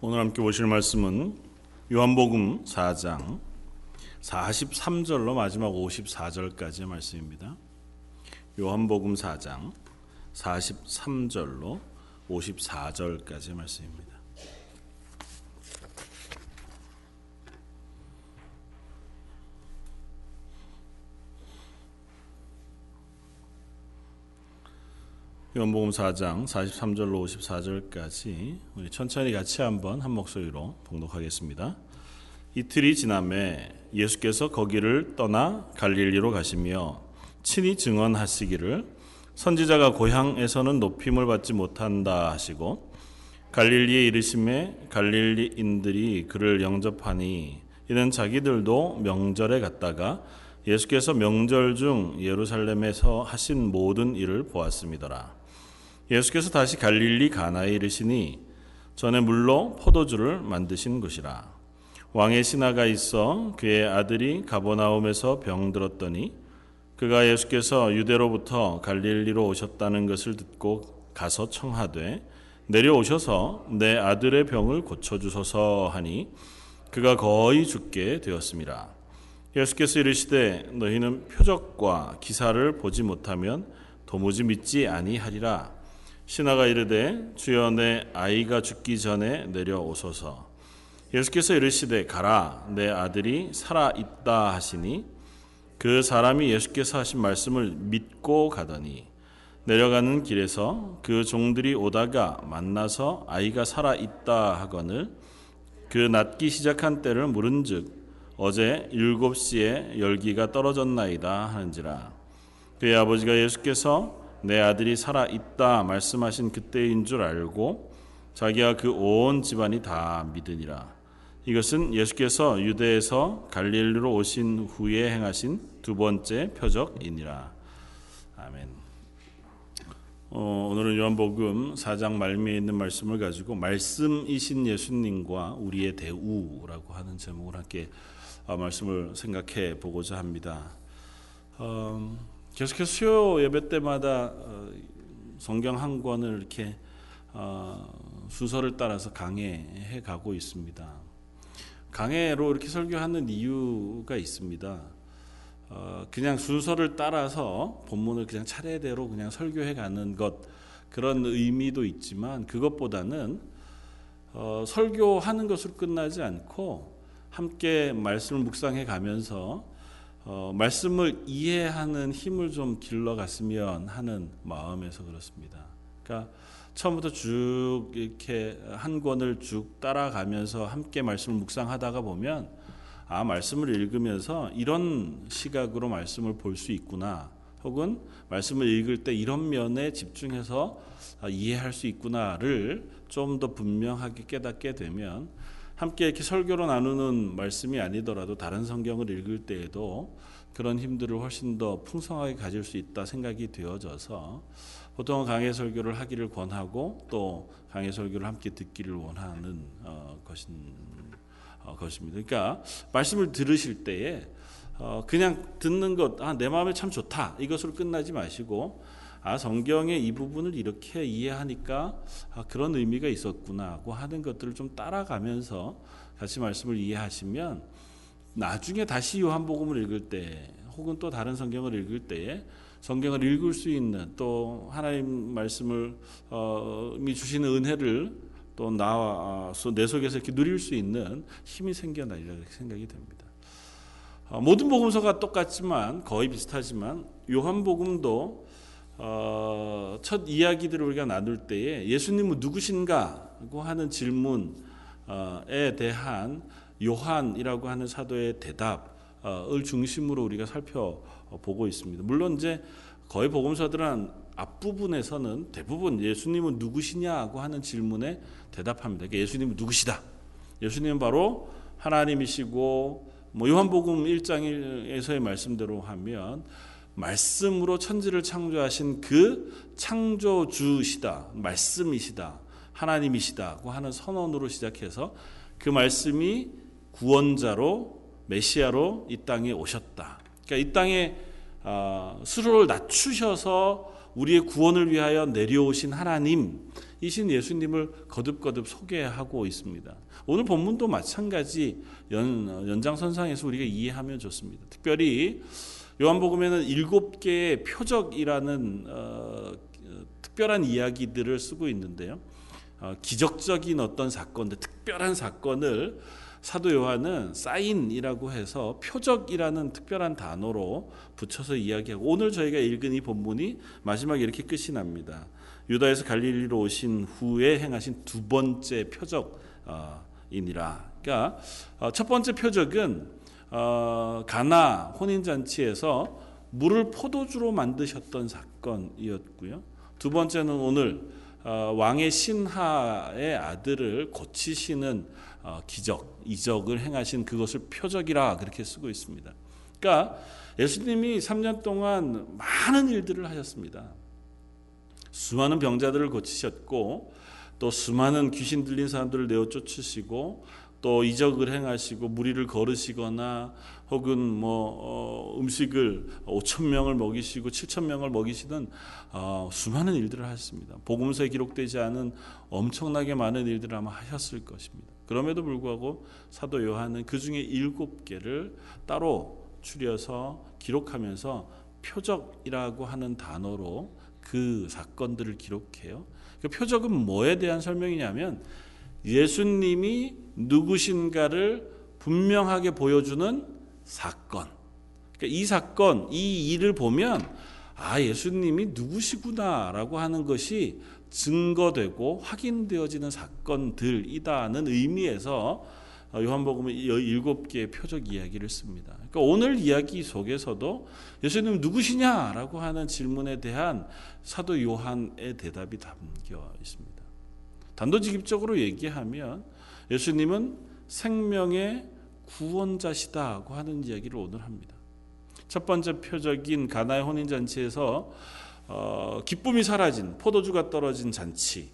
오늘 함께 보실 말씀은 요한복음 4장 43절로 마지막 54절까지의 말씀입니다. 요한복음 4장 43절로 54절까지의 말씀입니다. 요한복음 4장 43절로 54절까지 우리 천천히 같이 한번 한 목소리로 봉독하겠습니다. 이틀이 지남에 예수께서 거기를 떠나 갈릴리로 가시며 친히 증언하시기를 선지자가 고향에서는 높임을 받지 못한다 하시고 갈릴리에 이르심에 갈릴리인들이 그를 영접하니 이는 자기들도 명절에 갔다가 예수께서 명절 중 예루살렘에서 하신 모든 일을 보았습니다라. 예수께서 다시 갈릴리 가나에 이르시니 전에 물로 포도주를 만드신 것이라. 왕의 신하가 있어 그의 아들이 가버나움에서 병들었더니 그가 예수께서 유대로부터 갈릴리로 오셨다는 것을 듣고 가서 청하되 내려오셔서 내 아들의 병을 고쳐주소서 하니 그가 거의 죽게 되었습니다. 예수께서 이르시되 너희는 표적과 기사를 보지 못하면 도무지 믿지 아니하리라. 신하가 이르되 주여 내 아이가 죽기 전에 내려오소서. 예수께서 이르시되 가라 내 아들이 살아 있다 하시니 그 사람이 예수께서 하신 말씀을 믿고 가더니 내려가는 길에서 그 종들이 오다가 만나서 아이가 살아 있다 하거늘 그 낫기 시작한 때를 물은즉 어제 일곱 시에 열기가 떨어졌나이다 하는지라 그의 아버지가 예수께서 내 아들이 살아 있다 말씀하신 그때인 줄 알고 자기와 그 온 집안이 다 믿으니라. 이것은 예수께서 유대에서 갈릴리로 오신 후에 행하신 두 번째 표적이니라. 아멘. 어, 오늘은 요한복음 4장 말미에 있는 말씀을 가지고 말씀이신 예수님과 우리의 대우라고 하는 제목을 함께 어, 말씀을 생각해 보고자 합니다. 어, 계속해서 수요 예배 때마다 어, 성경 한 권을 이렇게 어, 순서를 따라서 강해해 가고 있습니다. 강해로 이렇게 설교하는 이유가 있습니다. 어, 그냥 순서를 따라서 본문을 그냥 차례대로 그냥 설교해 가는 것 그런 의미도 있지만 그것보다는 설교하는 것으로 끝나지 않고 함께 말씀을 묵상해 가면서 어, 말씀을 이해하는 힘을 좀 길러갔으면 하는 마음에서 그렇습니다. 그러니까 처음부터 쭉 이렇게 한 권을 쭉 따라가면서 함께 말씀을 묵상하다가 보면 아 말씀을 읽으면서 이런 시각으로 말씀을 볼 수 있구나. 혹은 말씀을 읽을 때 이런 면에 집중해서 아, 이해할 수 있구나를 좀 더 분명하게 깨닫게 되면 함께 이렇게 설교로 나누는 말씀이 아니더라도 다른 성경을 읽을 때에도 그런 힘들을 훨씬 더 풍성하게 가질 수 있다 생각이 되어져서 보통 강의 설교를 하기를 권하고 또 강의 설교를 함께 듣기를 원하는 어, 것인 어, 것입니다. 그러니까 말씀을 들으실 때에 어, 그냥 듣는 것, 아, 내 마음에 참 좋다. 이것으로 끝나지 마시고, 아, 성경의 이 부분을 이렇게 이해하니까 아, 그런 의미가 있었구나고 하는 것들을 좀 따라가면서 같이 말씀을 이해하시면 나중에 다시 요한복음을 읽을 때 혹은 또 다른 성경을 읽을 때에 성경을 읽을 수 있는 또 하나님 말씀을 어, 이 주시는 은혜를 또 나와서 내 속에서 이렇게 누릴 수 있는 힘이 생겨나리라 생각이 됩니다. 어, 모든 복음서가 똑같지만 거의 비슷하지만 요한복음도 어, 첫 이야기들을 우리가 나눌 때에 예수님은 누구신가고 하는 질문에 대한 요한이라고 하는 사도의 대답을 중심으로 우리가 살펴보고 있습니다. 물론 이제 거의 복음서들은 앞부분에서는 대부분 예수님은 누구시냐고 하는 질문에 대답합니다. 그러니까 예수님은 누구시다. 예수님은 바로 하나님이시고 뭐 요한복음 1장에서의 말씀대로 하면 말씀으로 천지를 창조하신 그 창조주시다. 말씀이시다. 하나님이시다고 하는 선언으로 시작해서 그 말씀이 구원자로 메시아로 이 땅에 오셨다. 그러니까 이 땅에 아, 스스로를 낮추셔서 우리의 구원을 위하여 내려오신 하나님 이신 예수님을 거듭거듭 소개하고 있습니다. 오늘 본문도 마찬가지 연, 연장선상에서 우리가 이해하면 좋습니다. 특별히 요한복음에는 일곱 개의 표적이라는 어, 특별한 이야기들을 쓰고 있는데요. 어, 기적적인 어떤 사건들, 특별한 사건을 사도 요한은 사인이라고 해서 표적이라는 특별한 단어로 붙여서 이야기하고 오늘 저희가 읽은 이 본문이 마지막에 이렇게 끝이 납니다. 유다에서 갈릴리로 오신 후에 행하신 두 번째 표적이니라. 그러니까 어, 첫 번째 표적은 어, 가나 혼인 잔치에서 물을 포도주로 만드셨던 사건이었고요. 두 번째는 오늘 어, 왕의 신하의 아들을 고치시는 기적, 이적을 행하신 그것을 표적이라 그렇게 쓰고 있습니다. 그러니까 예수님이 3년 동안 많은 일들을 하셨습니다. 수많은 병자들을 고치셨고 또 수많은 귀신 들린 사람들을 내어 쫓으시고 또 이적을 행하시고 무리를 걸으시거나 혹은 뭐 어, 음식을 5천 명을 먹이시고 7천 명을 먹이시는 어, 수많은 일들을 하셨습니다. 복음서에 기록되지 않은 엄청나게 많은 일들을 아마 하셨을 것입니다. 그럼에도 불구하고 사도 요한은 그 중에 일곱 개를 따로 추려서 기록하면서 표적이라고 하는 단어로 그 사건들을 기록해요. 그 표적은 뭐에 대한 설명이냐면 예수님이 누구신가를 분명하게 보여주는 사건. 그러니까 이 사건, 이 일을 보면 아 예수님이 누구시구나라고 하는 것이 증거되고 확인되어지는 사건들이다는 의미에서 어, 요한복음은 일곱 개의 표적 이야기를 씁니다. 그러니까 오늘 이야기 속에서도 예수님 누구시냐라고 하는 질문에 대한 사도 요한의 대답이 담겨 있습니다. 단도직입적으로 얘기하면 예수님은 생명의 구원자시다고 하는 이야기를 오늘 합니다. 첫 번째 표적인 가나의 혼인 잔치에서 어, 기쁨이 사라진 포도주가 떨어진 잔치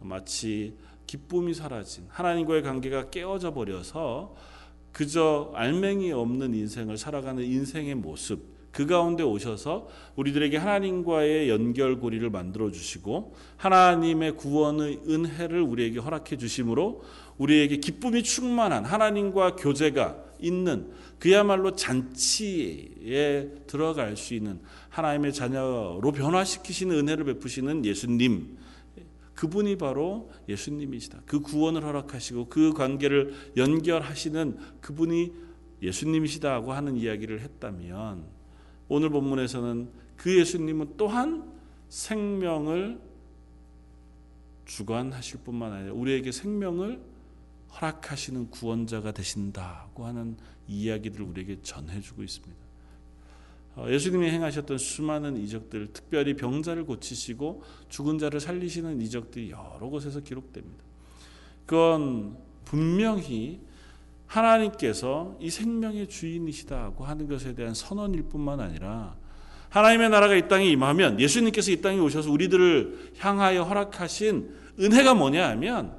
마치 기쁨이 사라진 하나님과의 관계가 깨어져 버려서 그저 알맹이 없는 인생을 살아가는 인생의 모습 그 가운데 오셔서 우리들에게 하나님과의 연결고리를 만들어 주시고 하나님의 구원의 은혜를 우리에게 허락해 주심으로 우리에게 기쁨이 충만한 하나님과 교제가 있는 그야말로 잔치에 들어갈 수 있는 하나님의 자녀로 변화시키시는 은혜를 베푸시는 예수님 그분이 바로 예수님이시다. 그 구원을 허락하시고 그 관계를 연결하시는 그분이 예수님이시다고 하는 이야기를 했다면 오늘 본문에서는 그 예수님은 또한 생명을 주관하실 뿐만 아니라 우리에게 생명을 허락하시는 구원자가 되신다고 하는 이야기들을 우리에게 전해주고 있습니다. 어, 예수님이 행하셨던 수많은 이적들, 특별히 병자를 고치시고 죽은 자를 살리시는 이적들이 여러 곳에서 기록됩니다. 그건 분명히 하나님께서 이 생명의 주인이시다고 하는 것에 대한 선언일 뿐만 아니라 하나님의 나라가 이 땅에 임하면 예수님께서 이 땅에 오셔서 우리들을 향하여 허락하신 은혜가 뭐냐 하면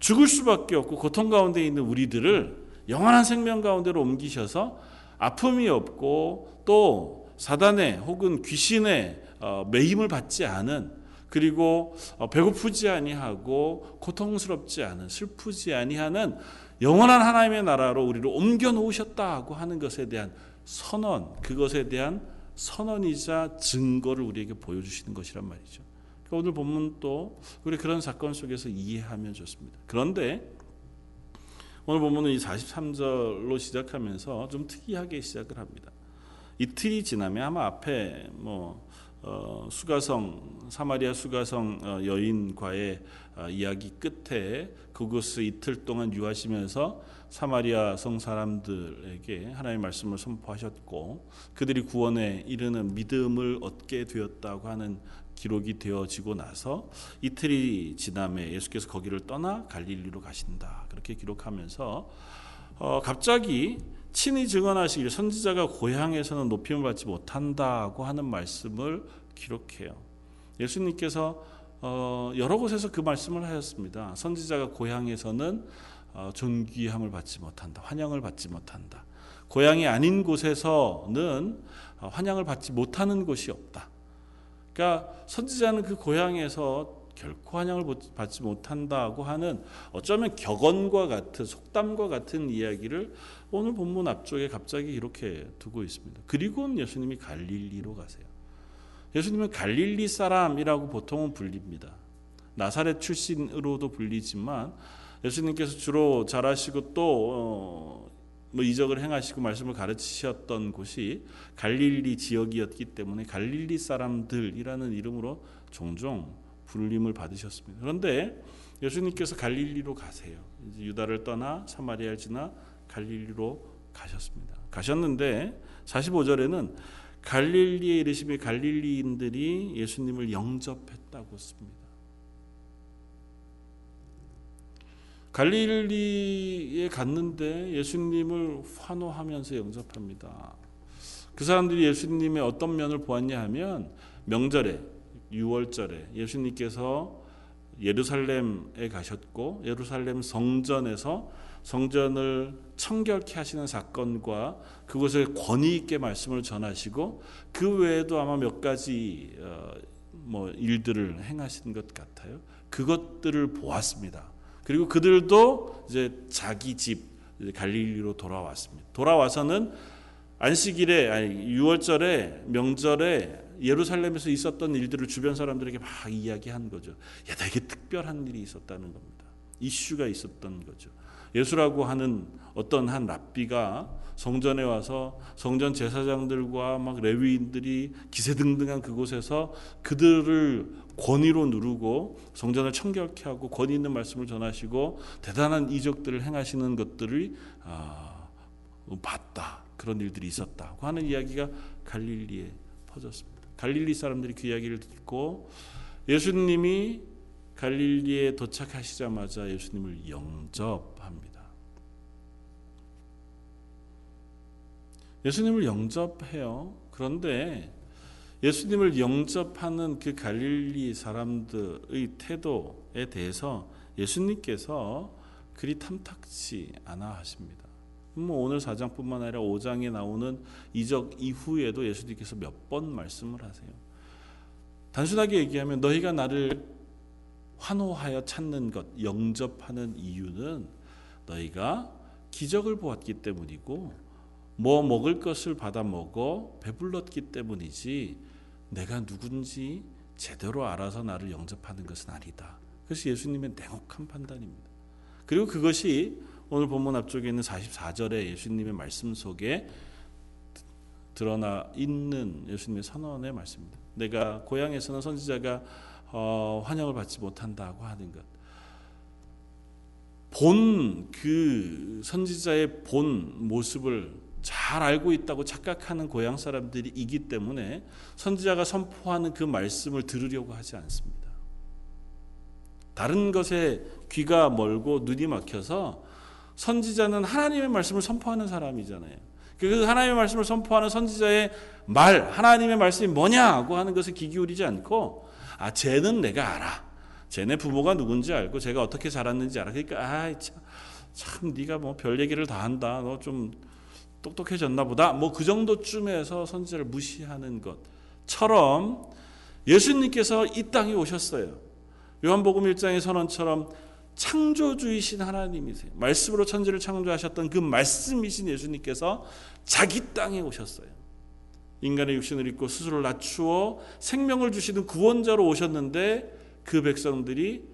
죽을 수밖에 없고 고통 가운데 있는 우리들을 영원한 생명 가운데로 옮기셔서 아픔이 없고 또 사단의 혹은 귀신의 어, 매임을 받지 않은 그리고 어, 배고프지 아니하고 고통스럽지 않은 슬프지 아니하는 영원한 하나님의 나라로 우리를 옮겨 놓으셨다고 하는 것에 대한 선언, 그것에 대한 선언이자 증거를 우리에게 보여주시는 것이란 말이죠. 그러니까 오늘 본문도 우리 그런 사건 속에서 이해하면 좋습니다. 그런데 오늘 본문은 이 43절로 시작하면서 좀 특이하게 시작을 합니다. 이틀이 지나면 아마 앞에 뭐 어, 수가성 사마리아 수가성 어, 여인과의 어, 이야기 끝에 그곳을 이틀 동안 유하시면서 사마리아 성 사람들에게 하나님의 말씀을 선포하셨고 그들이 구원에 이르는 믿음을 얻게 되었다고 하는 기록이 되어지고 나서 이틀이 지남에 예수께서 거기를 떠나 갈릴리로 가신다 그렇게 기록하면서 어, 갑자기 친히 증언하시길 선지자가 고향에서는 높임을 받지 못한다고 하는 말씀을 기록해요. 예수님께서 어, 여러 곳에서 그 말씀을 하셨습니다. 선지자가 고향에서는 어, 존귀함을 받지 못한다. 환영을 받지 못한다. 고향이 아닌 곳에서는 환영을 받지 못하는 곳이 없다. 그러니까 선지자는 그 고향에서 결코 환영을 받지 못한다고 하는 어쩌면 격언과 같은 속담과 같은 이야기를 오늘 본문 앞쪽에 갑자기 이렇게 두고 있습니다. 그리고는 예수님이 갈릴리로 가세요. 예수님은 갈릴리 사람이라고 보통은 불립니다. 나사렛 출신으로도 불리지만 예수님께서 주로 잘하시고 또 뭐 어, 이적을 행하시고 말씀을 가르치셨던 곳이 갈릴리 지역이었기 때문에 갈릴리 사람들이라는 이름으로 종종 불림을 받으셨습니다. 그런데 예수님께서 갈릴리로 가세요. 유다를 떠나 사마리아를 지나 갈릴리로 가셨습니다. 가셨는데 45절에는 갈릴리에 이르시며 갈릴리인들이 예수님을 영접했다고 씁니다. 갈릴리에 갔는데 예수님을 환호하면서 영접합니다. 그 사람들이 예수님의 어떤 면을 보았냐 하면 명절에 6월절에 예수님께서 예루살렘에 가셨고 예루살렘 성전에서 성전을 청결케 하시는 사건과 그곳에 권위 있게 말씀을 전하시고 그 외에도 아마 몇 가지 어, 뭐 일들을 행하신 것 같아요. 그것들을 보았습니다. 그리고 그들도 이제 자기 집 갈릴리로 돌아왔습니다. 돌아와서는 안식일에 아니 6월절에 명절에 예루살렘에서 있었던 일들을 주변 사람들에게 막 이야기한 거죠. 야, 되게 특별한 일이 있었다는 겁니다. 이슈가 있었던 거죠. 예수라고 하는 어떤 한 랍비가 성전에 와서 성전 제사장들과 막 레위인들이 기세등등한 그곳에서 그들을 권위로 누르고 성전을 청결케 하고 권위 있는 말씀을 전하시고 대단한 이적들을 행하시는 것들을 아, 봤다 그런 일들이 있었다고 하는 이야기가 갈릴리에 퍼졌습니다. 갈릴리 사람들이 그 이야기를 듣고 예수님이 갈릴리에 도착하시자마자 예수님을 영접합니다. 예수님을 영접해요. 그런데 예수님을 영접하는 그 갈릴리 사람들의 태도에 대해서 예수님께서 그리 탐탁치 않아 하십니다. 뭐 오늘 4장뿐만 아니라 5장에 나오는 이적 이후에도 예수님께서 몇 번 말씀을 하세요. 단순하게 얘기하면 너희가 나를 환호하여 찾는 것, 영접하는 이유는 너희가 기적을 보았기 때문이고 뭐 먹을 것을 받아 먹어 배불렀기 때문이지 내가 누군지 제대로 알아서 나를 영접하는 것은 아니다. 그것이 예수님의 냉혹한 판단입니다. 그리고 그것이 오늘 본문 앞쪽에 있는 44절의 예수님의 말씀 속에 드러나 있는 예수님의 선언의 말씀입니다. 내가 고향에서는 선지자가 어, 환영을 받지 못한다고 하는 것. 본 그 선지자의 본 모습을 잘 알고 있다고 착각하는 고향 사람들이 이기 때문에 선지자가 선포하는 그 말씀을 들으려고 하지 않습니다. 다른 것에 귀가 멀고 눈이 막혀서 선지자는 하나님의 말씀을 선포하는 사람이잖아요. 그 하나님의 말씀을 선포하는 선지자의 말, 하나님의 말씀이 뭐냐고 하는 것에 귀 기울이지 않고 아, 쟤는 내가 알아. 쟤네 부모가 누군지 알고 제가 어떻게 자랐는지 알아. 그러니까 아, 참, 참 네가 뭐 별 얘기를 다 한다. 너 좀 똑똑해졌나 보다. 뭐 그 정도쯤에서 선지자를 무시하는 것처럼 예수님께서 이 땅에 오셨어요. 요한복음 1장의 선언처럼 창조주이신 하나님이세요. 말씀으로 천지를 창조하셨던 그 말씀이신 예수님께서 자기 땅에 오셨어요. 인간의 육신을 입고 스스로를 낮추어 생명을 주시는 구원자로 오셨는데 그 백성들이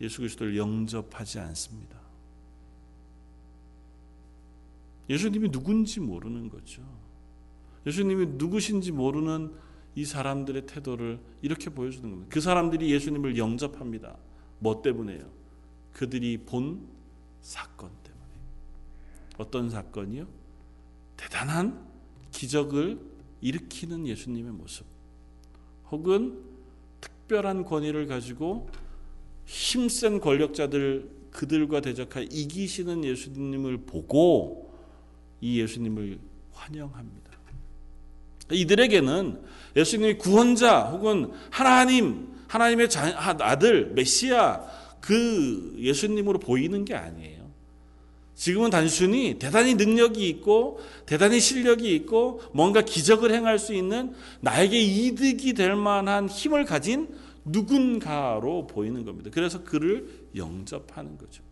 예수 그리스도를 영접하지 않습니다. 예수님이 누군지 모르는 거죠. 예수님이 누구신지 모르는 이 사람들의 태도를 이렇게 보여주는 겁니다. 그 사람들이 예수님을 영접합니다. 뭐 때문에요? 그들이 본 사건 때문에. 어떤 사건이요? 대단한 기적을 일으키는 예수님의 모습 혹은 특별한 권위를 가지고 힘센 권력자들 그들과 대적하 이기시는 예수님을 보고 이 예수님을 환영합니다. 이들에게는 예수님이 구원자 혹은 하나님, 하나님의 아들, 메시아 그 예수님으로 보이는 게 아니에요. 지금은 단순히 대단히 능력이 있고 대단히 실력이 있고 뭔가 기적을 행할 수 있는 나에게 이득이 될 만한 힘을 가진 누군가로 보이는 겁니다. 그래서 그를 영접하는 거죠.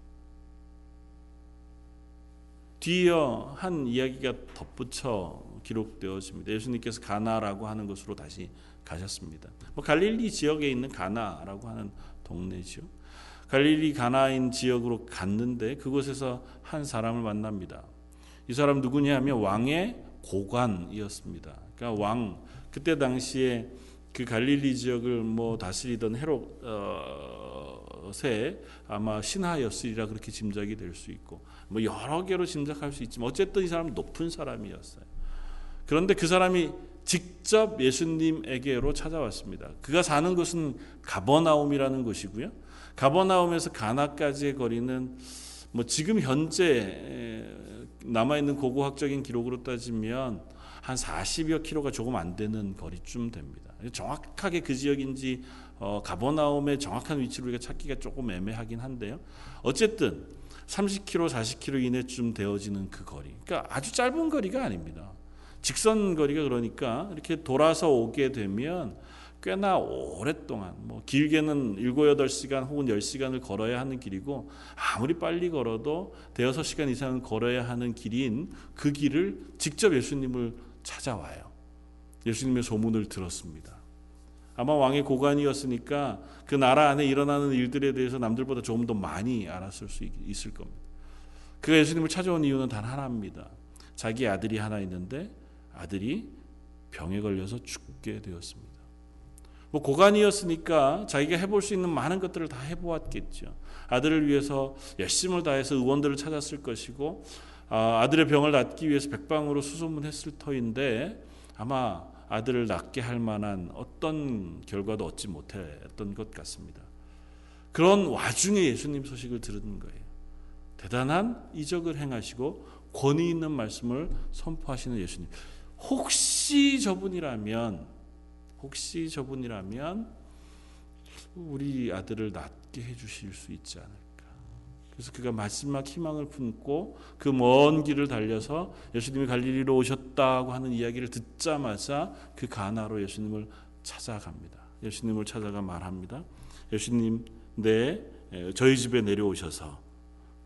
뒤이어 한 이야기가 덧붙여 기록되어집니다. 예수님께서 가나라고 하는 곳으로 다시 가셨습니다. 뭐 갈릴리 지역에 있는 가나라고 하는 동네죠. 갈릴리 가나인 지역으로 갔는데 그곳에서 한 사람을 만납니다. 이 사람 누구냐 하면 왕의 고관이었습니다. 그러니까 왕 그때 당시에 그 갈릴리 지역을 뭐 다스리던 헤롯 어, 세 아마 신하였으리라 그렇게 짐작이 될 수 있고 뭐 여러 개로 짐작할 수 있지만 어쨌든 이 사람은 높은 사람이었어요. 그런데 그 사람이 직접 예수님에게로 찾아왔습니다. 그가 사는 곳은 가버나움이라는 곳이고요. 가버나움에서 가나까지의 거리는 뭐 지금 현재 남아 있는 고고학적인 기록으로 따지면 한 40여 킬로가 조금 안 되는 거리쯤 됩니다. 정확하게 그 지역인지 어, 가버나움의 정확한 위치를 우리가 찾기가 조금 애매하긴 한데요. 어쨌든 30km, 40km 이내쯤 되어지는 그 거리. 그러니까 아주 짧은 거리가 아닙니다. 직선 거리가 그러니까 이렇게 돌아서 오게 되면 꽤나 오랫동안 뭐 길게는 7, 8시간 혹은 10시간을 걸어야 하는 길이고 아무리 빨리 걸어도 대여섯 시간 이상은 걸어야 하는 길인 그 길을 직접 예수님을 찾아와요. 예수님의 소문을 들었습니다. 아마 왕의 고관이었으니까 그 나라 안에 일어나는 일들에 대해서 남들보다 조금 더 많이 알았을 수 있을 겁니다. 그가 예수님을 찾아온 이유는 단 하나입니다. 자기 아들이 하나 있는데 아들이 병에 걸려서 죽게 되었습니다. 뭐 고관이었으니까 자기가 해볼 수 있는 많은 것들을 다 해보았겠죠. 아들을 위해서 열심을 다해서 의원들을 찾았을 것이고 아, 아들의 병을 낫기 위해서 백방으로 수소문했을 터인데 아마 아들을 낳게 할 만한 어떤 결과도 얻지 못했던 것 같습니다. 그런 와중에 예수님 소식을 들은 거예요. 대단한 이적을 행하시고 권위 있는 말씀을 선포하시는 예수님. 혹시 저분이라면 혹시 저분이라면 우리 아들을 낫게 해 주실 수 있지 않을까? 그래서 그가 마지막 희망을 품고 그 먼 길을 달려서 예수님이 갈릴리로 오셨다고 하는 이야기를 듣자마자 그 가나로 예수님을 찾아갑니다. 예수님을 찾아가 말합니다. 예수님, 내 저희 집에 내려오셔서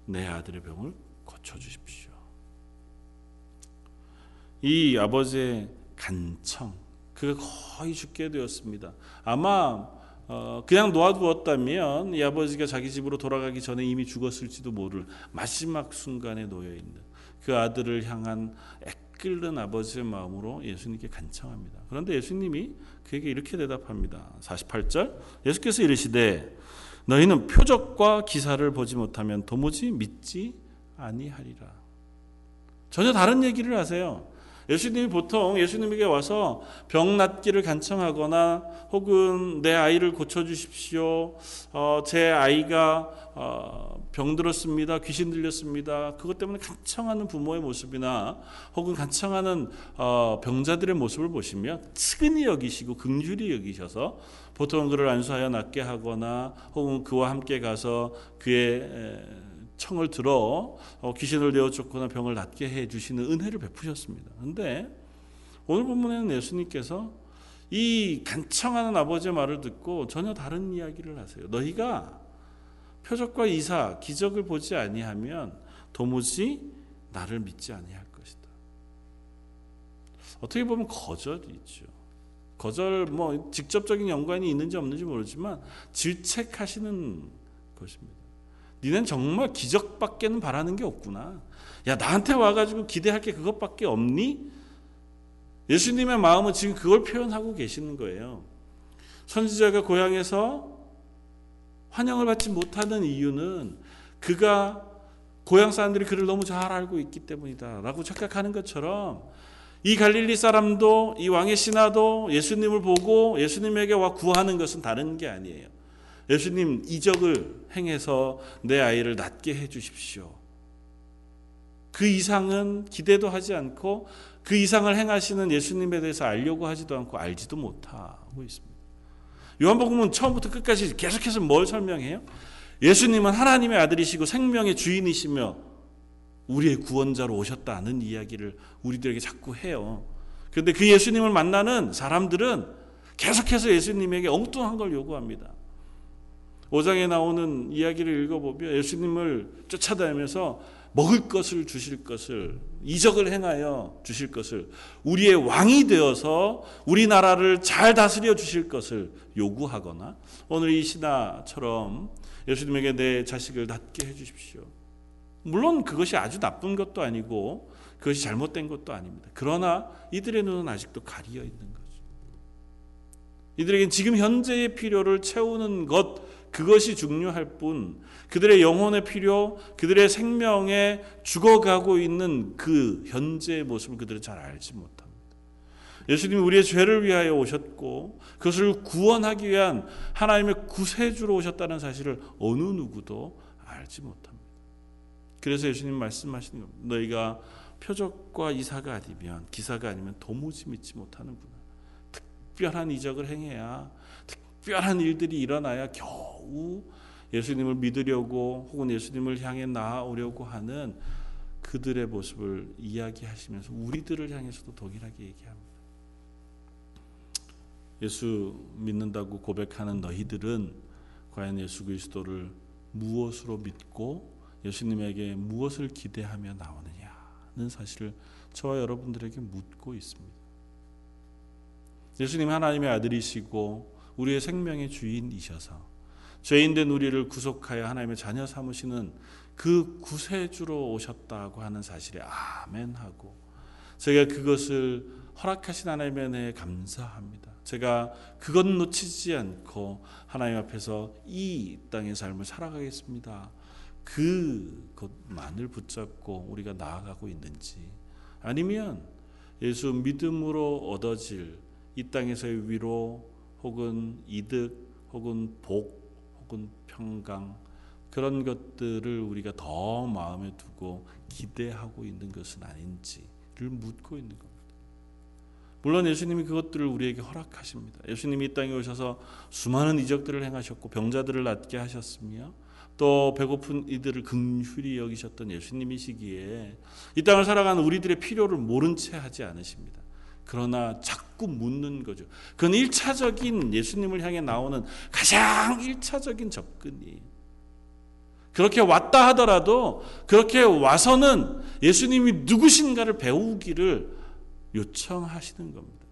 내 아들의 병을 고쳐 주십시오. 이 아버지의 간청, 그가 거의 죽게 되었습니다. 아마 어, 그냥 놓아두었다면 이 아버지가 자기 집으로 돌아가기 전에 이미 죽었을지도 모를 마지막 순간에 놓여 있는 그 아들을 향한 애끓는 아버지의 마음으로 예수님께 간청합니다. 그런데 예수님이 그에게 이렇게 대답합니다. 48절 예수께서 이르시되 너희는 표적과 기사를 보지 못하면 도무지 믿지 아니하리라. 전혀 다른 얘기를 하세요. 예수님이 보통 예수님에게 와서 병 낫기를 간청하거나 혹은 내 아이를 고쳐주십시오. 어, 제 아이가 어, 병들었습니다. 귀신 들렸습니다. 그것 때문에 간청하는 부모의 모습이나 혹은 간청하는 어, 병자들의 모습을 보시면 측은히 여기시고 긍휼히 여기셔서 보통 그를 안수하여 낫게 하거나 혹은 그와 함께 가서 그의 청을 들어 어, 귀신을 내어 쫓거나 병을 낫게 해 주시는 은혜를 베푸셨습니다. 그런데 오늘 본문에는 예수님께서 이 간청하는 아버지의 말을 듣고 전혀 다른 이야기를 하세요. 너희가 표적과 이사, 기적을 보지 아니하면 도무지 나를 믿지 아니할 것이다. 어떻게 보면 거절이죠. 거절 뭐 직접적인 연관이 있는지 없는지 모르지만 질책하시는 것입니다. 니는 정말 기적밖에는 바라는 게 없구나. 야, 나한테 와가지고 기대할 게 그것밖에 없니? 예수님의 마음은 지금 그걸 표현하고 계시는 거예요. 선지자가 고향에서 환영을 받지 못하는 이유는 그가 고향 사람들이 그를 너무 잘 알고 있기 때문이다. 라고 착각하는 것처럼 이 갈릴리 사람도 이 왕의 신하도 예수님을 보고 예수님에게 와 구하는 것은 다른 게 아니에요. 예수님 이적을 행해서 내 아이를 낫게 해 주십시오. 그 이상은 기대도 하지 않고 그 이상을 행하시는 예수님에 대해서 알려고 하지도 않고 알지도 못하고 있습니다. 요한복음은 처음부터 끝까지 계속해서 뭘 설명해요? 예수님은 하나님의 아들이시고 생명의 주인이시며 우리의 구원자로 오셨다는 이야기를 우리들에게 자꾸 해요. 그런데 그 예수님을 만나는 사람들은 계속해서 예수님에게 엉뚱한 걸 요구합니다. 5장에 나오는 이야기를 읽어보면 예수님을 쫓아다니면서 먹을 것을 주실 것을 이적을 행하여 주실 것을 우리의 왕이 되어서 우리나라를 잘 다스려 주실 것을 요구하거나 오늘 이 신하처럼 예수님에게 내 자식을 낳게 해 주십시오. 물론 그것이 아주 나쁜 것도 아니고 그것이 잘못된 것도 아닙니다. 그러나 이들의 눈은 아직도 가리어 있는 거죠. 이들에겐 지금 현재의 필요를 채우는 것 그것이 중요할 뿐 그들의 영혼의 필요, 그들의 생명에 죽어가고 있는 그 현재의 모습을 그들은 잘 알지 못합니다. 예수님이 우리의 죄를 위하여 오셨고 그것을 구원하기 위한 하나님의 구세주로 오셨다는 사실을 어느 누구도 알지 못합니다. 그래서 예수님 말씀하시는 겁니다. 너희가 표적과 이사가 아니면 기사가 아니면 도무지 믿지 못하는구나. 특별한 이적을 행해야 특별한 일들이 일어나야 겨우 예수님을 믿으려고 혹은 예수님을 향해 나아오려고 하는 그들의 모습을 이야기하시면서 우리들을 향해서도 동일하게 얘기합니다. 예수 믿는다고 고백하는 너희들은 과연 예수 그리스도를 무엇으로 믿고 예수님에게 무엇을 기대하며 나오느냐는 사실을 저와 여러분들에게 묻고 있습니다. 예수님 하나님의 아들이시고 우리의 생명의 주인이셔서 죄인된 우리를 구속하여 하나님의 자녀 삼으시는 그 구세주로 오셨다고 하는 사실에 아멘 하고 제가 그것을 허락하신 하나님의 은혜에 감사합니다. 제가 그것 놓치지 않고 하나님 앞에서 이 땅의 삶을 살아가겠습니다. 그것만을 붙잡고 우리가 나아가고 있는지 아니면 예수 믿음으로 얻어질 이 땅에서의 위로 혹은 이득 혹은 복 혹은 평강 그런 것들을 우리가 더 마음에 두고 기대하고 있는 것은 아닌지를 묻고 있는 겁니다. 물론 예수님이 그것들을 우리에게 허락하십니다. 예수님이 이 땅에 오셔서 수많은 이적들을 행하셨고 병자들을 낫게 하셨으며 또 배고픈 이들을 긍휼히 여기셨던 예수님이시기에 이 땅을 살아가는 우리들의 필요를 모른 채 하지 않으십니다. 그러나 자꾸 묻는 거죠. 그건 1차적인 예수님을 향해 나오는 가장 1차적인 접근이 그렇게 왔다 하더라도 그렇게 와서는 예수님이 누구신가를 배우기를 요청하시는 겁니다.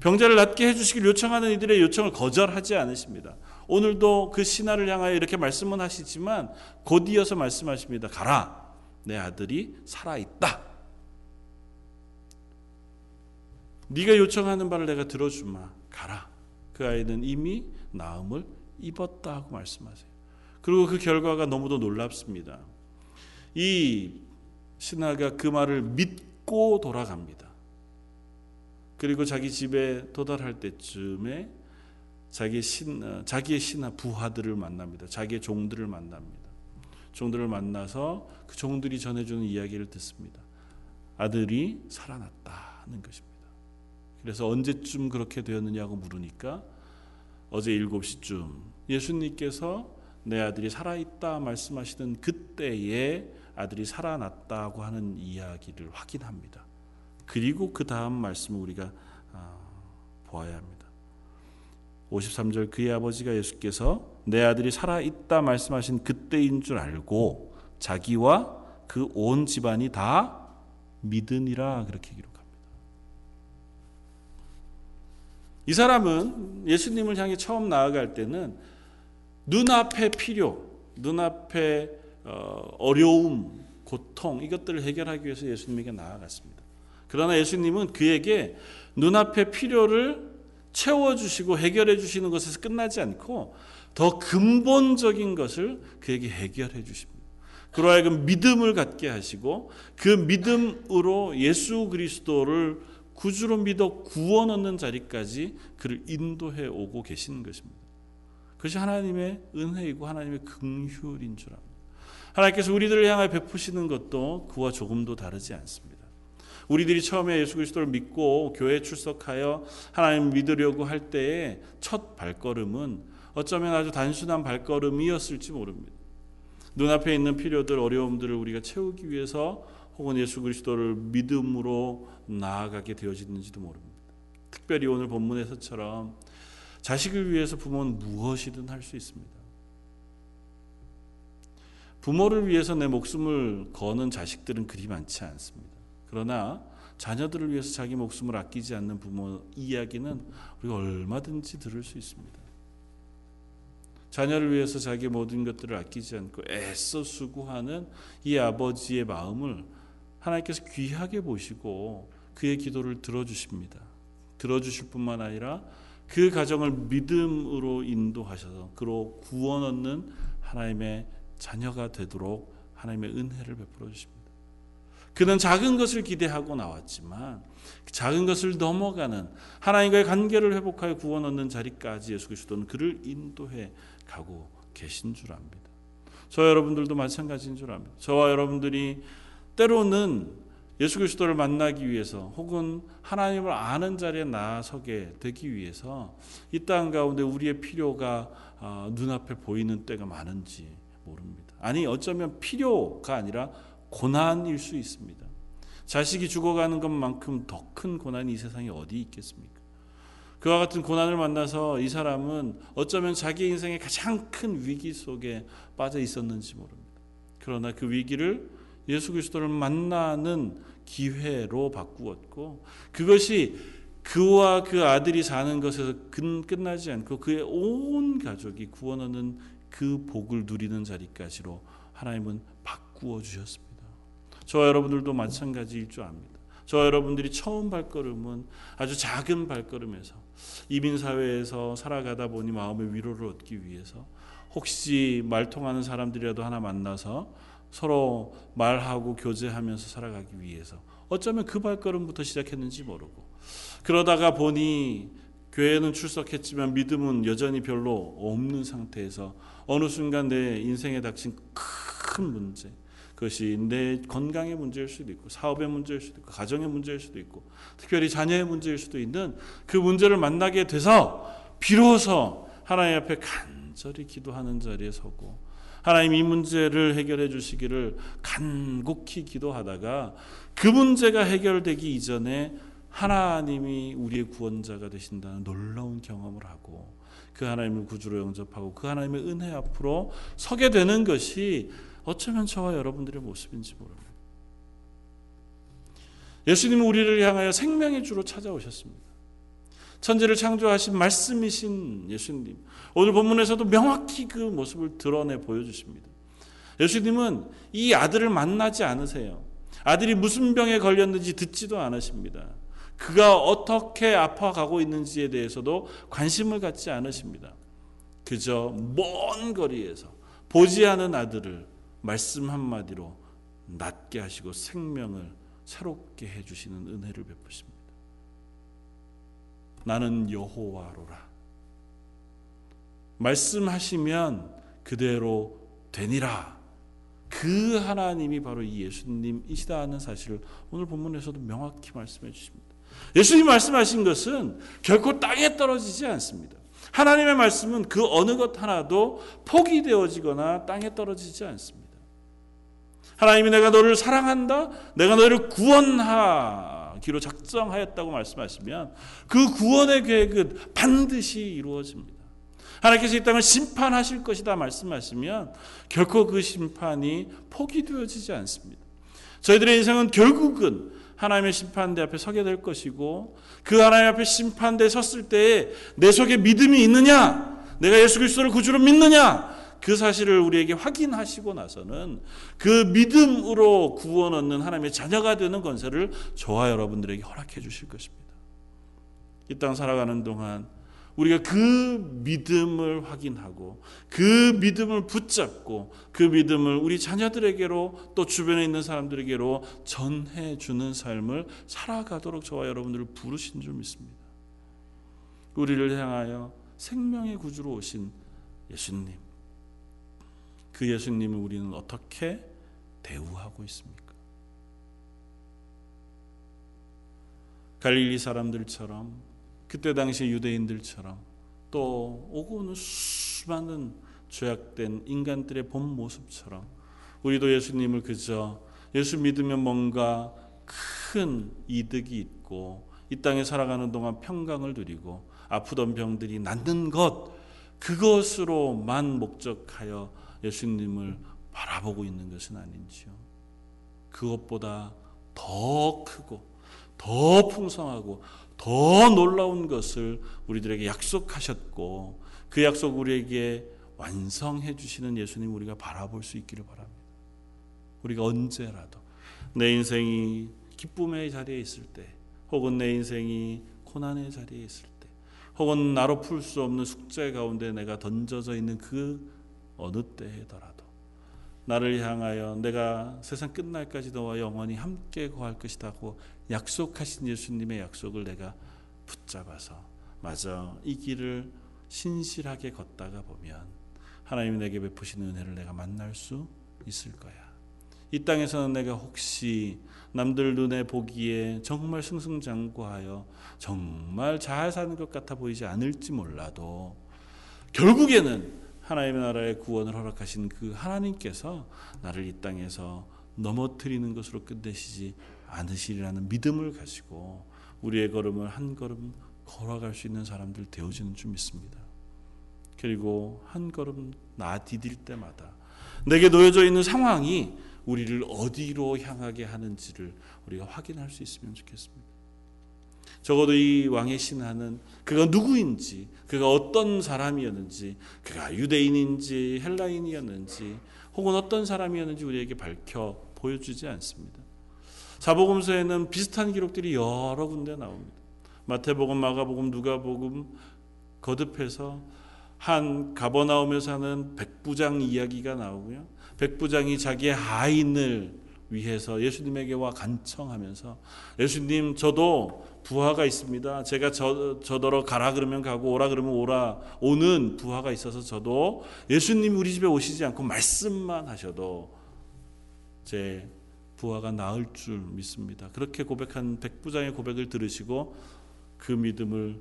병자를 낫게 해주시길 요청하는 이들의 요청을 거절하지 않으십니다. 오늘도 그 신하를 향하여 이렇게 말씀은 하시지만 곧 이어서 말씀하십니다. 가라. 내 아들이 살아있다. 네가 요청하는 바를 내가 들어주마. 가라. 그 아이는 이미 나음을 입었다 하고 말씀하세요. 그리고 그 결과가 너무도 놀랍습니다. 이 신하가 그 말을 믿고 돌아갑니다. 그리고 자기 집에 도달할 때쯤에 자기 신, 어, 자기의 신하 부하들을 만납니다. 자기의 종들을 만납니다. 종들을 만나서 그 종들이 전해주는 이야기를 듣습니다. 아들이 살아났다는 것입니다. 그래서 언제쯤 그렇게 되었느냐고 물으니까 어제 7시쯤 예수님께서 내 아들이 살아있다 말씀하시던 그때에 아들이 살아났다고 하는 이야기를 확인합니다. 그리고 그 다음 말씀을 우리가 아, 보아야 합니다. 53절 그의 아버지가 예수께서 내 아들이 살아있다 말씀하신 그때인 줄 알고 자기와 그 온 집안이 다 믿으니라 그렇게 기록 이 사람은 예수님을 향해 처음 나아갈 때는 눈앞의 필요, 눈앞의 어, 어려움, 고통 이것들을 해결하기 위해서 예수님에게 나아갔습니다. 그러나 예수님은 그에게 눈앞의 필요를 채워주시고 해결해 주시는 것에서 끝나지 않고 더 근본적인 것을 그에게 해결해 주십니다. 그로 하여금 믿음을 갖게 하시고 그 믿음으로 예수 그리스도를 구주로 믿어 구원 얻는 자리까지 그를 인도해 오고 계시는 것입니다. 그것이 하나님의 은혜이고 하나님의 긍휼인 줄 압니다. 하나님께서 우리들을 향하여 베푸시는 것도 그와 조금도 다르지 않습니다. 우리들이 처음에 예수 그리스도를 믿고 교회에 출석하여 하나님 믿으려고 할 때의 첫 발걸음은 어쩌면 아주 단순한 발걸음이었을지 모릅니다. 눈앞에 있는 필요들, 어려움들을 우리가 채우기 위해서 혹은 예수 그리스도를 믿음으로 나아가게 되어지는지도 모릅니다. 특별히 오늘 본문에서처럼 자식을 위해서 부모는 무엇이든 할 수 있습니다. 부모를 위해서 내 목숨을 거는 자식들은 그리 많지 않습니다. 그러나 자녀들을 위해서 자기 목숨을 아끼지 않는 부모 이야기는 우리가 얼마든지 들을 수 있습니다. 자녀를 위해서 자기 모든 것들을 아끼지 않고 애써 수고하는 이 아버지의 마음을 하나님께서 귀하게 보시고 그의 기도를 들어주십니다. 들어주실 뿐만 아니라 그 가정을 믿음으로 인도하셔서 그로 구원 얻는 하나님의 자녀가 되도록 하나님의 은혜를 베풀어 주십니다. 그는 작은 것을 기대하고 나왔지만 그 작은 것을 넘어가는 하나님과의 관계를 회복하여 구원 얻는 자리까지 예수 그리스도는 그를 인도해 가고 계신 줄 압니다. 저 여러분들도 마찬가지인 줄 압니다. 저와 여러분들이 때로는 예수 그리스도를 만나기 위해서 혹은 하나님을 아는 자리에 나서게 되기 위해서 이 땅 가운데 우리의 필요가 아, 눈앞에 보이는 때가 많은지 모릅니다. 아니 어쩌면 필요가 아니라 고난일 수 있습니다. 자식이 죽어가는 것만큼 더 큰 고난이 이 세상에 어디 있겠습니까? 그와 같은 고난을 만나서 이 사람은 어쩌면 자기 인생의 가장 큰 위기 속에 빠져 있었는지 모릅니다. 그러나 그 위기를 예수 그리스도를 만나는 기회로 바꾸었고 그것이 그와 그 아들이 사는 것에서 끝나지 않고 그의 온 가족이 구원 얻는 그 복을 누리는 자리까지로 하나님은 바꾸어 주셨습니다. 저와 여러분들도 마찬가지일 줄 압니다. 저와 여러분들이 처음 발걸음은 아주 작은 발걸음에서 이민 사회에서 살아가다 보니 마음의 위로를 얻기 위해서 혹시 말 통하는 사람들이라도 하나 만나서 서로 말하고 교제하면서 살아가기 위해서 어쩌면 그 발걸음부터 시작했는지 모르고. 그러다가 보니 교회는 출석했지만 믿음은 여전히 별로 없는 상태에서 어느 순간 내 인생에 닥친 큰 문제 그것이 내 건강의 문제일 수도 있고 사업의 문제일 수도 있고 가정의 문제일 수도 있고 특별히 자녀의 문제일 수도 있는 그 문제를 만나게 돼서 비로소 하나님 앞에 간절히 기도하는 자리에 서고 하나님 이 문제를 해결해 주시기를 간곡히 기도하다가 그 문제가 해결되기 이전에 하나님이 우리의 구원자가 되신다는 놀라운 경험을 하고 그 하나님을 구주로 영접하고 그 하나님의 은혜 앞으로 서게 되는 것이 어쩌면 저와 여러분들의 모습인지 모릅니다. 예수님은 우리를 향하여 생명의 주로 찾아오셨습니다. 천지를 창조하신 말씀이신 예수님. 오늘 본문에서도 명확히 그 모습을 드러내 보여주십니다. 예수님은 이 아들을 만나지 않으세요. 아들이 무슨 병에 걸렸는지 듣지도 않으십니다. 그가 어떻게 아파가고 있는지에 대해서도 관심을 갖지 않으십니다. 그저 먼 거리에서 보지 않은 아들을 말씀 한마디로 낫게 하시고 생명을 새롭게 해주시는 은혜를 베푸십니다. 나는 여호와로라. 말씀하시면 그대로 되니라. 그 하나님이 바로 이 예수님이시다는 사실을 오늘 본문에서도 명확히 말씀해 주십니다. 예수님 말씀하신 것은 결코 땅에 떨어지지 않습니다. 하나님의 말씀은 그 어느 것 하나도 포기되어지거나 땅에 떨어지지 않습니다. 하나님이 내가 너를 사랑한다, 내가 너를 구원하 기로 작정하였다고 말씀하시면 그 구원의 계획은 반드시 이루어집니다. 하나님께서 이 땅을 심판하실 것이다 말씀하시면 결코 그 심판이 포기되어지지 않습니다. 저희들의 인생은 결국은 하나님의 심판대 앞에 서게 될 것이고 그 하나님 앞에 심판대에 섰을 때에 내 속에 믿음이 있느냐 내가 예수 그리스도를 구주로 믿느냐 그 사실을 우리에게 확인하시고 나서는 그 믿음으로 구원 얻는 하나님의 자녀가 되는 건설을 저와 여러분들에게 허락해 주실 것입니다. 이 땅 살아가는 동안 우리가 그 믿음을 확인하고 그 믿음을 붙잡고 그 믿음을 우리 자녀들에게로 또 주변에 있는 사람들에게로 전해 주는 삶을 살아가도록 저와 여러분들을 부르신 줄 믿습니다. 우리를 향하여 생명의 구주로 오신 예수님. 그 예수님을 우리는 어떻게 대우하고 있습니까? 갈릴리 사람들처럼 그때 당시 유대인들처럼 또 오고 오는 수많은 죄악된 인간들의 본 모습처럼 우리도 예수님을 그저 예수 믿으면 뭔가 큰 이득이 있고 이이 땅에 살아가는 동안 평강을 누리고 아프던 병들이 낫는 것 그것으로만 목적하여 예수님을 바라보고 있는 것은 아닌지요. 그것보다 더 크고 더 풍성하고 더 놀라운 것을 우리들에게 약속하셨고 그 약속 우리에게 완성해 주시는 예수님 우리가 바라볼 수 있기를 바랍니다. 우리가 언제라도 내 인생이 기쁨의 자리에 있을 때 혹은 내 인생이 고난의 자리에 있을 때 혹은 나로 풀 수 없는 숙제 가운데 내가 던져져 있는 그 어느 때더라도 나를 향하여 내가 세상 끝날까지 너와 영원히 함께 거할 것이다고 약속하신 예수님의 약속을 내가 붙잡아서 맞아 이 길을 신실하게 걷다가 보면 하나님이 내게 베푸시는 은혜를 내가 만날 수 있을 거야. 이 땅에서는 내가 혹시 남들 눈에 보기에 정말 승승장구하여 정말 잘 사는 것 같아 보이지 않을지 몰라도 결국에는 하나님의 나라의 구원을 허락하신 그 하나님께서 나를 이 땅에서 넘어뜨리는 것으로 끝내시지 않으시리라는 믿음을 가지고 우리의 걸음을 한 걸음 걸어갈 수 있는 사람들 되어지는 줄 믿습니다. 그리고 한 걸음 나 디딜 때마다 내게 놓여져 있는 상황이 우리를 어디로 향하게 하는지를 우리가 확인할 수 있으면 좋겠습니다. 적어도 이 왕의 신하는 그가 누구인지, 그가 어떤 사람이었는지, 그가 유대인인지 헬라인이었는지, 혹은 어떤 사람이었는지 우리에게 밝혀 보여주지 않습니다. 사복음서에는 비슷한 기록들이 여러 군데 나옵니다. 마태복음, 마가복음, 누가복음 거듭해서 한 가버나움에 사는 백부장 이야기가 나오고요. 백부장이 자기의 하인을 위해서 예수님에게 와 간청하면서 예수님 저도 부하가 있습니다. 제가 저, 저더러 가라 그러면 가고 오라 그러면 오라 오는 부하가 있어서 저도 예수님 우리 집에 오시지 않고 말씀만 하셔도 제 부하가 나을 줄 믿습니다. 그렇게 고백한 백부장의 고백을 들으시고 그 믿음을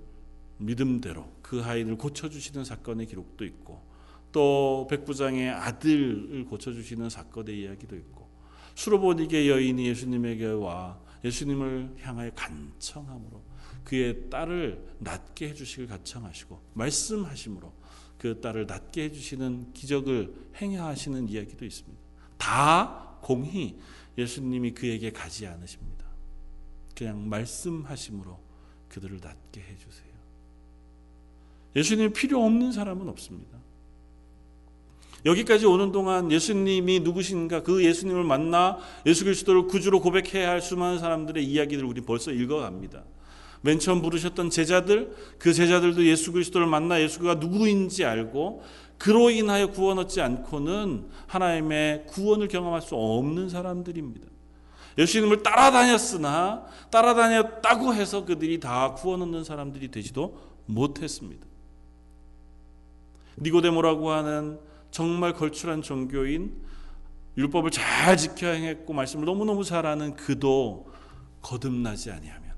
믿음대로 그 하인을 고쳐주시는 사건의 기록도 있고 또 백부장의 아들을 고쳐주시는 사건의 이야기도 있고 수로보니게 여인이 예수님에게 와 예수님을 향하여 간청함으로 그의 딸을 낫게 해주시길 간청하시고 말씀하심으로 그 딸을 낫게 해주시는 기적을 행하시는 이야기도 있습니다. 다 공히 예수님이 그에게 가지 않으십니다. 그냥 말씀하심으로 그들을 낫게 해주세요. 예수님 필요 없는 사람은 없습니다. 여기까지 오는 동안 예수님이 누구신가 그 예수님을 만나 예수 그리스도를 구주로 고백해야 할 수많은 사람들의 이야기를 우리 벌써 읽어갑니다. 맨 처음 부르셨던 제자들 그 제자들도 예수 그리스도를 만나 예수가 누구인지 알고 그로 인하여 구원 얻지 않고는 하나님의 구원을 경험할 수 없는 사람들입니다. 예수님을 따라다녔으나 따라다녔다고 해서 그들이 다 구원 얻는 사람들이 되지도 못했습니다. 니고데모라고 하는 정말 걸출한 종교인 율법을 잘 지켜 행했고 말씀을 너무너무 잘하는 그도 거듭나지 아니하면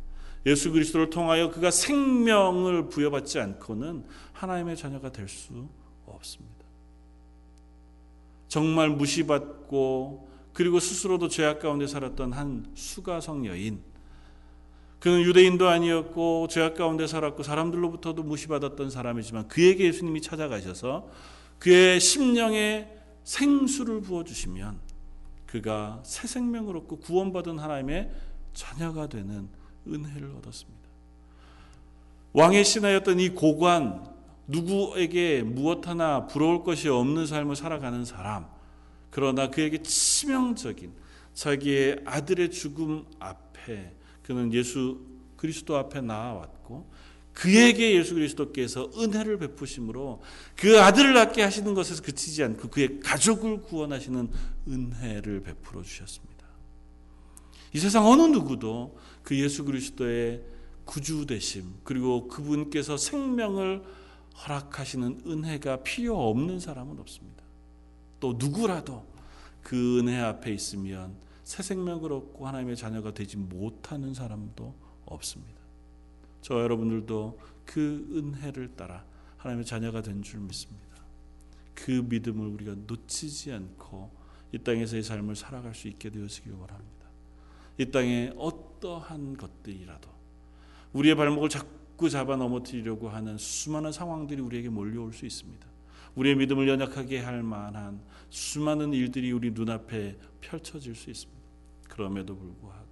예수 그리스도를 통하여 그가 생명을 부여받지 않고는 하나님의 자녀가 될 수 없습니다. 정말 무시받고 그리고 스스로도 죄악 가운데 살았던 한 수가성 여인 그는 유대인도 아니었고 죄악 가운데 살았고 사람들로부터도 무시받았던 사람이지만 그에게 예수님이 찾아가셔서 그의 심령에 생수를 부어 주시면 그가 새 생명을 얻고 구원받은 하나님의 자녀가 되는 은혜를 얻었습니다. 왕의 신하였던 이 고관 누구에게 무엇 하나 부러울 것이 없는 삶을 살아가는 사람 그러나 그에게 치명적인 자기의 아들의 죽음 앞에 그는 예수 그리스도 앞에 나아왔고 그에게 예수 그리스도께서 은혜를 베푸심으로 그 아들을 낳게 하시는 것에서 그치지 않고 그의 가족을 구원하시는 은혜를 베풀어 주셨습니다. 이 세상 어느 누구도 그 예수 그리스도의 구주 되심 그리고 그분께서 생명을 허락하시는 은혜가 필요 없는 사람은 없습니다. 또 누구라도 그 은혜 앞에 있으면 새 생명을 얻고 하나님의 자녀가 되지 못하는 사람도 없습니다. 저 여러분들도 그 은혜를 따라 하나님의 자녀가 된 줄 믿습니다. 그 믿음을 우리가 놓치지 않고 이 땅에서의 삶을 살아갈 수 있게 되어지길 원합니다. 이 땅에 어떠한 것들이라도 우리의 발목을 자꾸 잡아 넘어뜨리려고 하는 수많은 상황들이 우리에게 몰려올 수 있습니다. 우리의 믿음을 연약하게 할 만한 수많은 일들이 우리 눈앞에 펼쳐질 수 있습니다. 그럼에도 불구하고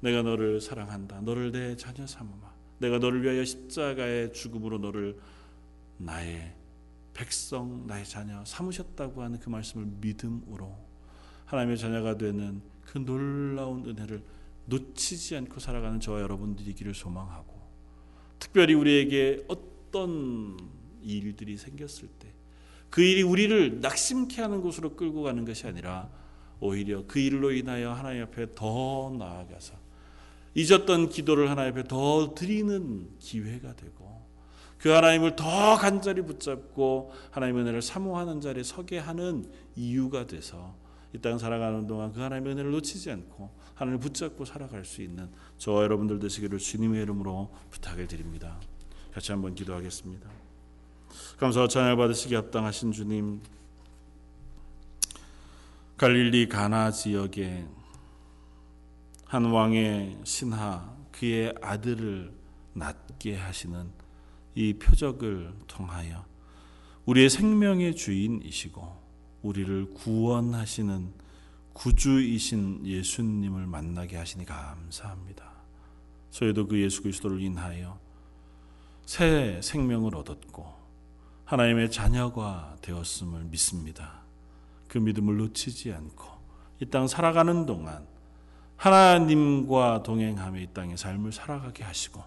내가 너를 사랑한다. 너를 내 자녀 삼아. 내가 너를 위하여 십자가의 죽음으로 너를 나의 백성, 나의 자녀 삼으셨다고 하는 그 말씀을 믿음으로 하나님의 자녀가 되는 그 놀라운 은혜를 놓치지 않고 살아가는 저와 여러분들이기를 소망하고 특별히 우리에게 어떤 일들이 생겼을 때 그 일이 우리를 낙심케 하는 곳으로 끌고 가는 것이 아니라 오히려 그 일로 인하여 하나님 앞에 더 나아가서 잊었던 기도를 하나님 앞에 더 드리는 기회가 되고 그 하나님을 더 간절히 붙잡고 하나님의 은혜를 사모하는 자리에 서게 하는 이유가 돼서 이 땅 살아가는 동안 그 하나님의 은혜를 놓치지 않고 하나님을 붙잡고 살아갈 수 있는 저와 여러분들 되시기를 주님의 이름으로 부탁을 드립니다. 같이 한번 기도하겠습니다. 감사와 찬양 받으시기 합당하신 주님 갈릴리 가나 지역에 한 왕의 신하 그의 아들을 낳게 하시는 이 표적을 통하여 우리의 생명의 주인이시고 우리를 구원하시는 구주이신 예수님을 만나게 하시니 감사합니다. 저희도 그 예수 그리스도를 인하여 새 생명을 얻었고 하나님의 자녀가 되었음을 믿습니다. 그 믿음을 놓치지 않고 이 땅 살아가는 동안 하나님과 동행하며 이 땅의 삶을 살아가게 하시고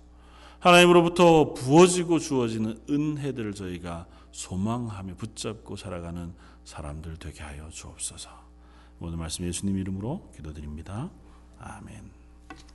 하나님으로부터 부어지고 주어지는 은혜들을 저희가 소망하며 붙잡고 살아가는 사람들 되게 하여 주옵소서. 오늘 말씀 예수님 이름으로 기도드립니다. 아멘.